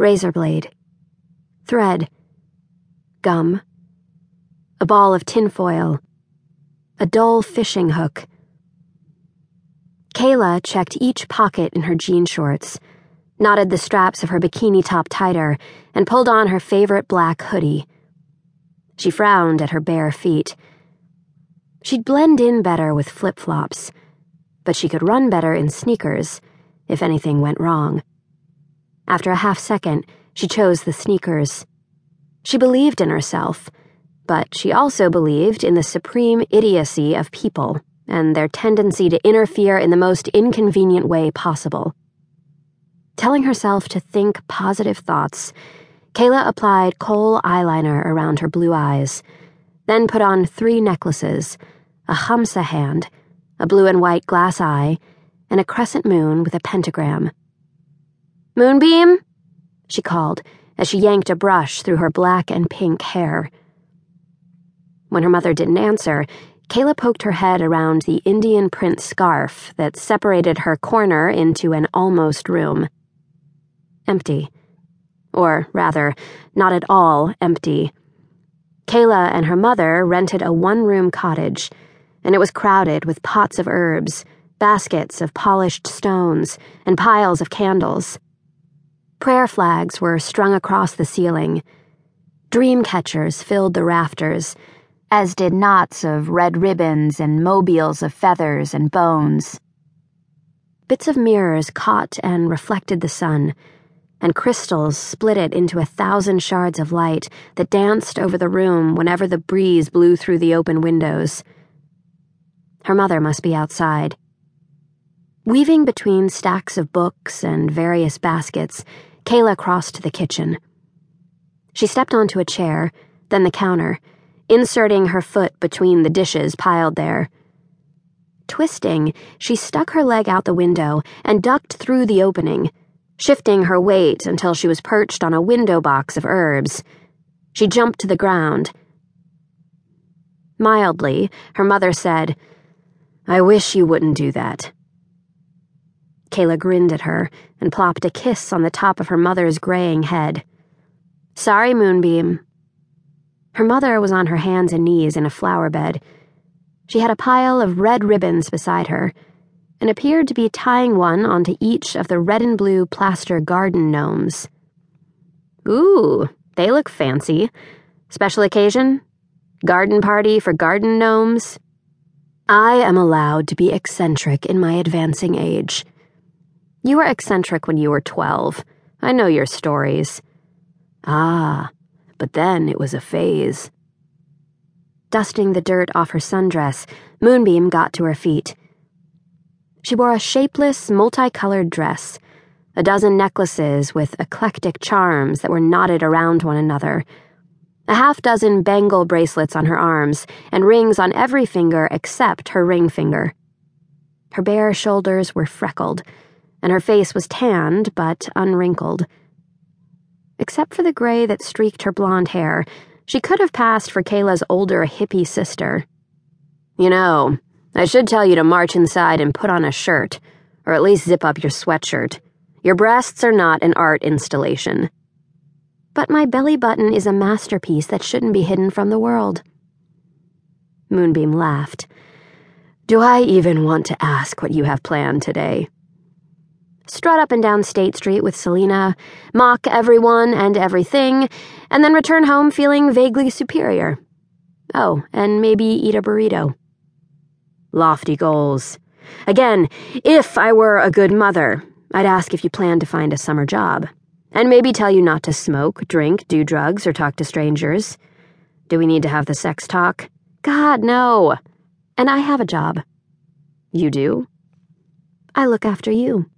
razor blade, thread, gum, a ball of tinfoil, a dull fishing hook. Kayla checked each pocket in her jean shorts, knotted the straps of her bikini top tighter, and pulled on her favorite black hoodie. She frowned at her bare feet. She'd blend in better with flip flops, but she could run better in sneakers if anything went wrong. After a half second, she chose the sneakers. She believed in herself, but she also believed in the supreme idiocy of people and their tendency to interfere in the most inconvenient way possible. Telling herself to think positive thoughts, Kayla applied kohl eyeliner around her blue eyes, then put on three necklaces a Hamsa hand, a blue and white glass eye, and a crescent moon with a pentagram. Moonbeam? she called as she yanked a brush through her black and pink hair. When her mother didn't answer, Kayla poked her head around the Indian print scarf that separated her corner into an almost room. Empty. Or rather, not at all empty. Kayla and her mother rented a one room cottage, and it was crowded with pots of herbs, baskets of polished stones, and piles of candles. Prayer flags were strung across the ceiling. Dream catchers filled the rafters, as did knots of red ribbons and mobiles of feathers and bones. Bits of mirrors caught and reflected the sun and crystals split it into a thousand shards of light that danced over the room whenever the breeze blew through the open windows. Her mother must be outside. Weaving between stacks of books and various baskets, Kayla crossed to the kitchen. She stepped onto a chair, then the counter, inserting her foot between the dishes piled there. Twisting, she stuck her leg out the window and ducked through the opening shifting her weight until she was perched on a window box of herbs. She jumped to the ground. Mildly, her mother said, I wish you wouldn't do that. Kayla grinned at her and plopped a kiss on the top of her mother's graying head. Sorry, Moonbeam. Her mother was on her hands and knees in a flower bed. She had a pile of red ribbons beside her and appeared to be tying one onto each of the red and blue plaster garden gnomes. Ooh, they look fancy. Special occasion? Garden party for garden gnomes? I am allowed to be eccentric in my advancing age. You were eccentric when you were 12. I know your stories. Ah, but then it was a phase. Dusting the dirt off her sundress, Moonbeam got to her feet. She wore a shapeless, multicolored dress, a dozen necklaces with eclectic charms that were knotted around one another, a half dozen bangle bracelets on her arms, and rings on every finger except her ring finger. Her bare shoulders were freckled, and her face was tanned but unwrinkled. Except for the gray that streaked her blonde hair, she could have passed for Kayla's older hippie sister. You know, I should tell you to march inside and put on a shirt, or at least zip up your sweatshirt. Your breasts are not an art installation. But my belly button is a masterpiece that shouldn't be hidden from the world. Moonbeam laughed. Do I even want to ask what you have planned today? Strut up and down State Street with Selena, mock everyone and everything, and then return home feeling vaguely superior. Oh, and maybe eat a burrito. Lofty goals. Again, if I were a good mother, I'd ask if you plan to find a summer job. And maybe tell you not to smoke, drink, do drugs, or talk to strangers. Do we need to have the sex talk? God, no. And I have a job. You do? I look after you.